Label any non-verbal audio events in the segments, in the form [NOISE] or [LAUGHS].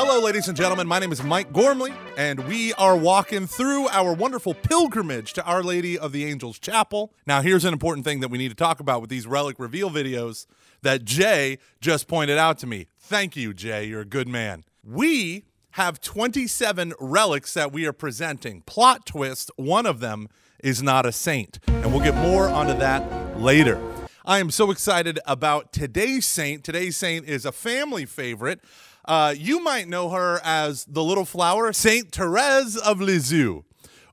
Hello, ladies and gentlemen. My name is Mike Gormley, and we are walking through our wonderful pilgrimage to Our Lady of the Angels Chapel. Now, here's an important thing that we need to talk about with these relic reveal videos that Jay just pointed out to me. Thank you, Jay. You're a good man. We have 27 relics that we are presenting. Plot twist one of them is not a saint, and we'll get more onto that later. I am so excited about today's saint. Today's saint is a family favorite. Uh, you might know her as the little flower, Saint Therese of Lisieux,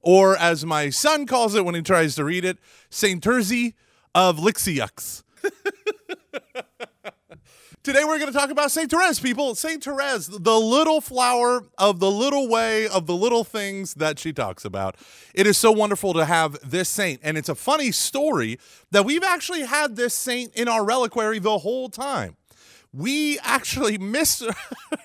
or as my son calls it when he tries to read it, Saint Terzi of Lixiux. [LAUGHS] Today we're going to talk about Saint Therese, people. Saint Therese, the little flower of the little way of the little things that she talks about. It is so wonderful to have this saint, and it's a funny story that we've actually had this saint in our reliquary the whole time we actually [LAUGHS] mis-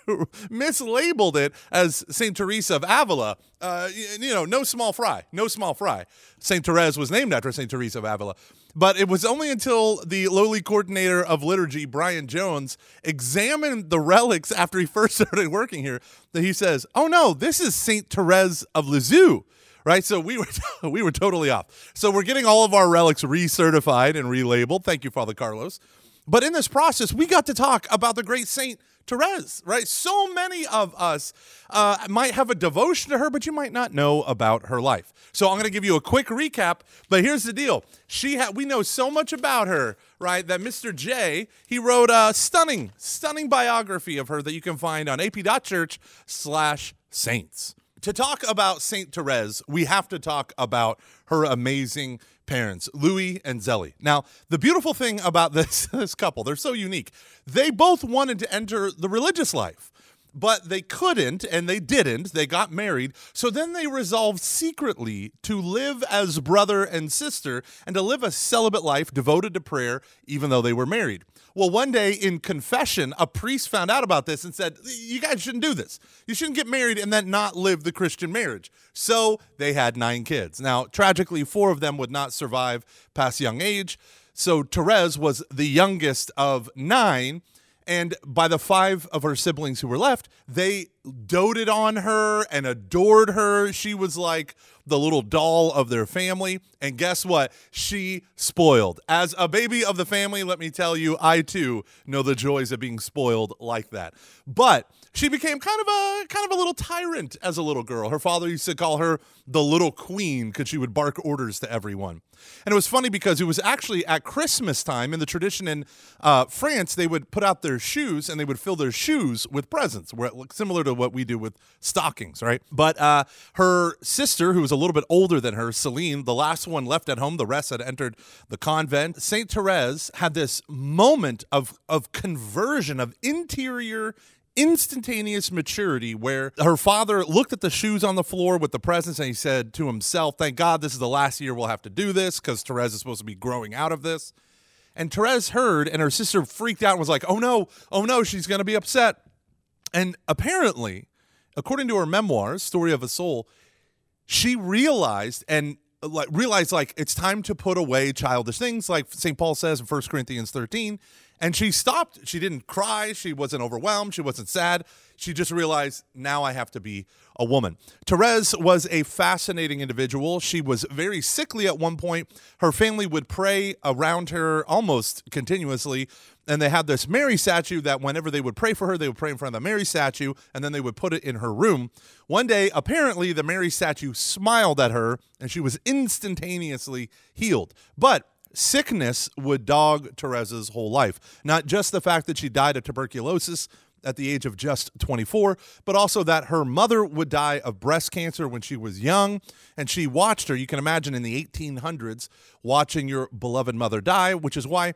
mislabeled it as Saint Teresa of Avila. Uh, you know, no small fry, no small fry. Saint Therese was named after Saint Teresa of Avila. But it was only until the lowly coordinator of liturgy, Brian Jones, examined the relics after he [LAUGHS] first started working here that he says, "Oh no, this is Saint Therese of Lisieux." Right, so we [LAUGHS] were we were totally off. So we're getting all of our relics recertified and relabeled. Thank you, Father Carlos. But in this process, we got to talk about the great Saint Therese, right? So many of us uh, might have a devotion to her, but you might not know about her life. So I'm going to give you a quick recap. But here's the deal: she ha- we know so much about her, right? That Mr. J he wrote a stunning, stunning biography of her that you can find on ap.church/saints. To talk about Saint Therese, we have to talk about her amazing parents, Louis and Zélie. Now, the beautiful thing about this, [LAUGHS] this couple, they're so unique. They both wanted to enter the religious life, but they couldn't and they didn't. They got married. So then they resolved secretly to live as brother and sister and to live a celibate life devoted to prayer, even though they were married. Well, one day in confession, a priest found out about this and said, You guys shouldn't do this. You shouldn't get married and then not live the Christian marriage. So they had nine kids. Now, tragically, four of them would not survive past young age. So Therese was the youngest of nine. And by the five of her siblings who were left, they doted on her and adored her. She was like the little doll of their family. And guess what? She spoiled. As a baby of the family, let me tell you, I too know the joys of being spoiled like that. But she became kind of a kind of a little tyrant as a little girl. Her father used to call her the little queen because she would bark orders to everyone. And it was funny because it was actually at Christmas time in the tradition in uh, France, they would put out their shoes and they would fill their shoes with presents, where it looked similar to what we do with stockings, right? But uh, her sister, who was a little bit older than her, Celine, the last one left at home, the rest had entered the convent. Saint Therese had this moment of of conversion, of interior instantaneous maturity where her father looked at the shoes on the floor with the presents and he said to himself, Thank God this is the last year we'll have to do this because Therese is supposed to be growing out of this. And Therese heard, and her sister freaked out and was like, Oh no, oh no, she's going to be upset. And apparently, according to her memoirs, Story of a Soul, she realized and like realized like it's time to put away childish things like St. Paul says in 1 Corinthians 13 and she stopped. She didn't cry. She wasn't overwhelmed. She wasn't sad. She just realized now I have to be a woman. Therese was a fascinating individual. She was very sickly at one point. Her family would pray around her almost continuously. And they had this Mary statue that whenever they would pray for her, they would pray in front of the Mary statue and then they would put it in her room. One day, apparently, the Mary statue smiled at her and she was instantaneously healed. But sickness would dog Teresa's whole life. Not just the fact that she died of tuberculosis at the age of just 24, but also that her mother would die of breast cancer when she was young. And she watched her, you can imagine in the 1800s, watching your beloved mother die, which is why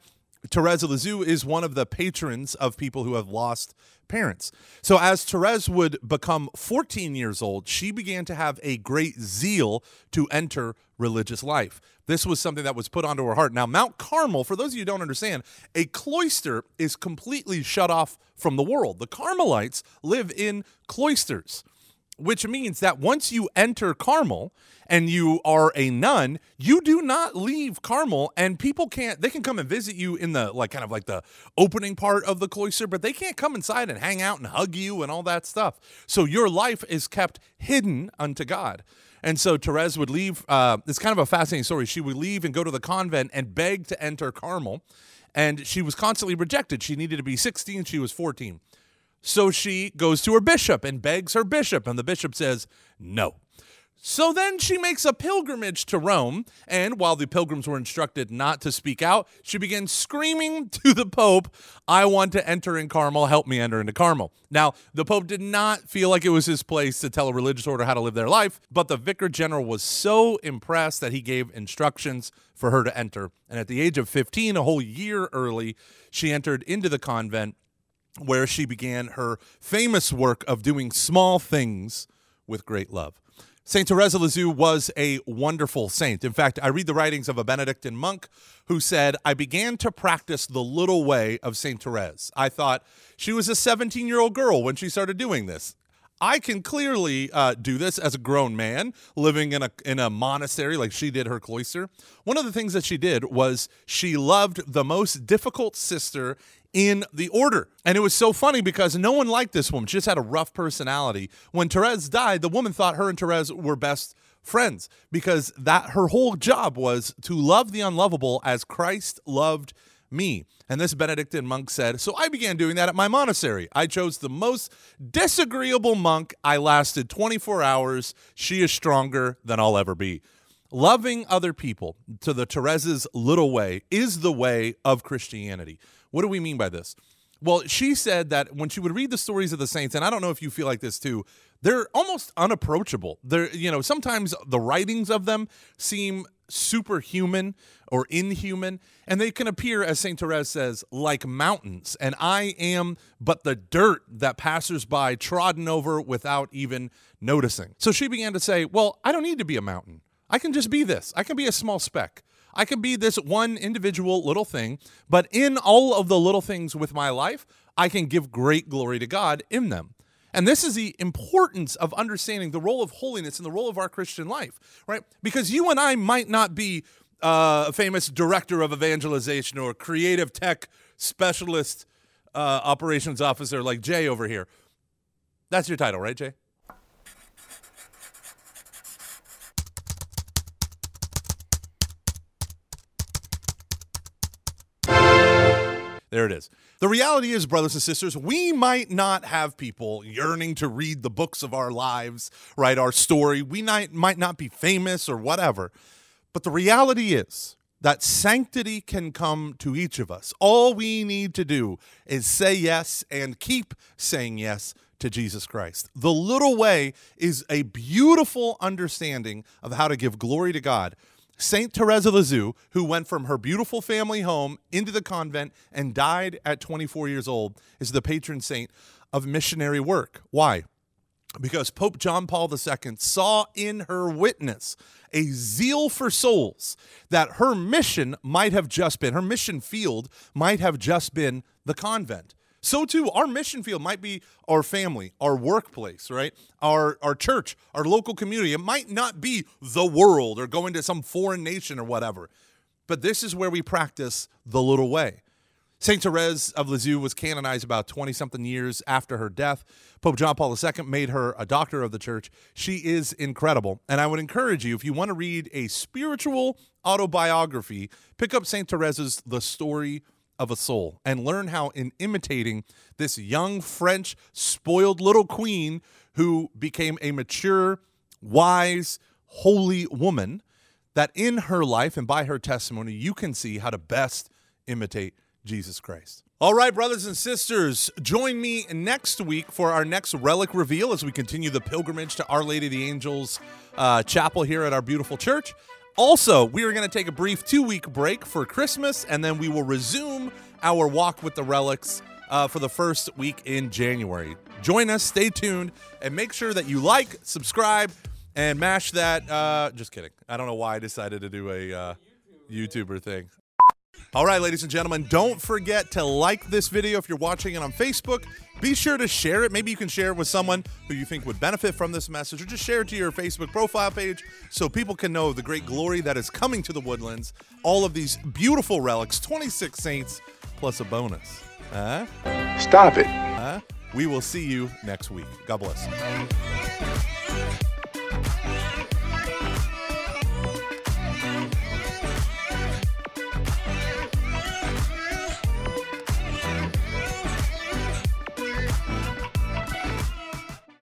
Therese Lisieux is one of the patrons of people who have lost parents. So, as Therese would become 14 years old, she began to have a great zeal to enter religious life. This was something that was put onto her heart. Now, Mount Carmel, for those of you who don't understand, a cloister is completely shut off from the world. The Carmelites live in cloisters. Which means that once you enter Carmel and you are a nun, you do not leave Carmel and people can't they can come and visit you in the like kind of like the opening part of the cloister, but they can't come inside and hang out and hug you and all that stuff. So your life is kept hidden unto God. And so Therese would leave. Uh, it's kind of a fascinating story. She would leave and go to the convent and beg to enter Carmel. And she was constantly rejected. She needed to be 16, she was 14. So she goes to her bishop and begs her bishop, and the bishop says, No. So then she makes a pilgrimage to Rome, and while the pilgrims were instructed not to speak out, she begins screaming [LAUGHS] to the Pope, I want to enter in Carmel, help me enter into Carmel. Now, the Pope did not feel like it was his place to tell a religious order how to live their life, but the vicar general was so impressed that he gave instructions for her to enter. And at the age of 15, a whole year early, she entered into the convent where she began her famous work of doing small things with great love. Saint Therese of Lisieux was a wonderful saint. In fact, I read the writings of a Benedictine monk who said, I began to practice the little way of Saint Therese. I thought she was a 17 year old girl when she started doing this. I can clearly uh, do this as a grown man living in a in a monastery like she did her cloister. One of the things that she did was she loved the most difficult sister in the order. And it was so funny because no one liked this woman. She just had a rough personality. When Therese died, the woman thought her and Therese were best friends because that her whole job was to love the unlovable as Christ loved me. And this Benedictine monk said, So I began doing that at my monastery. I chose the most disagreeable monk. I lasted 24 hours. She is stronger than I'll ever be. Loving other people to the Therese's little way is the way of Christianity. What do we mean by this? Well, she said that when she would read the stories of the saints, and I don't know if you feel like this too, they're almost unapproachable. They're, you know, sometimes the writings of them seem superhuman or inhuman, and they can appear, as St. Therese says, like mountains. And I am but the dirt that passersby trodden over without even noticing. So she began to say, Well, I don't need to be a mountain. I can just be this. I can be a small speck. I can be this one individual little thing, but in all of the little things with my life, I can give great glory to God in them. And this is the importance of understanding the role of holiness and the role of our Christian life, right? Because you and I might not be uh, a famous director of evangelization or creative tech specialist uh, operations officer like Jay over here. That's your title, right, Jay? There it is. The reality is, brothers and sisters, we might not have people yearning to read the books of our lives, right? Our story. We might, might not be famous or whatever. But the reality is that sanctity can come to each of us. All we need to do is say yes and keep saying yes to Jesus Christ. The little way is a beautiful understanding of how to give glory to God Saint Teresa Lisieux, who went from her beautiful family home into the convent and died at 24 years old, is the patron saint of missionary work. Why? Because Pope John Paul II saw in her witness a zeal for souls that her mission might have just been, her mission field might have just been the convent. So too, our mission field might be our family, our workplace, right? Our our church, our local community. It might not be the world or going to some foreign nation or whatever. But this is where we practice the little way. Saint Therese of Lisieux was canonized about 20 something years after her death. Pope John Paul II made her a doctor of the church. She is incredible. And I would encourage you, if you want to read a spiritual autobiography, pick up Saint Therese's The Story of a soul and learn how, in imitating this young French spoiled little queen who became a mature, wise, holy woman, that in her life and by her testimony, you can see how to best imitate Jesus Christ. All right, brothers and sisters, join me next week for our next relic reveal as we continue the pilgrimage to Our Lady of the Angels uh, chapel here at our beautiful church. Also, we are going to take a brief two week break for Christmas, and then we will resume our walk with the relics uh, for the first week in January. Join us, stay tuned, and make sure that you like, subscribe, and mash that. Uh, just kidding. I don't know why I decided to do a uh, YouTuber thing. All right, ladies and gentlemen, don't forget to like this video if you're watching it on Facebook. Be sure to share it. Maybe you can share it with someone who you think would benefit from this message, or just share it to your Facebook profile page so people can know the great glory that is coming to the woodlands. All of these beautiful relics, 26 saints, plus a bonus. Huh? Stop it. Huh? We will see you next week. God bless.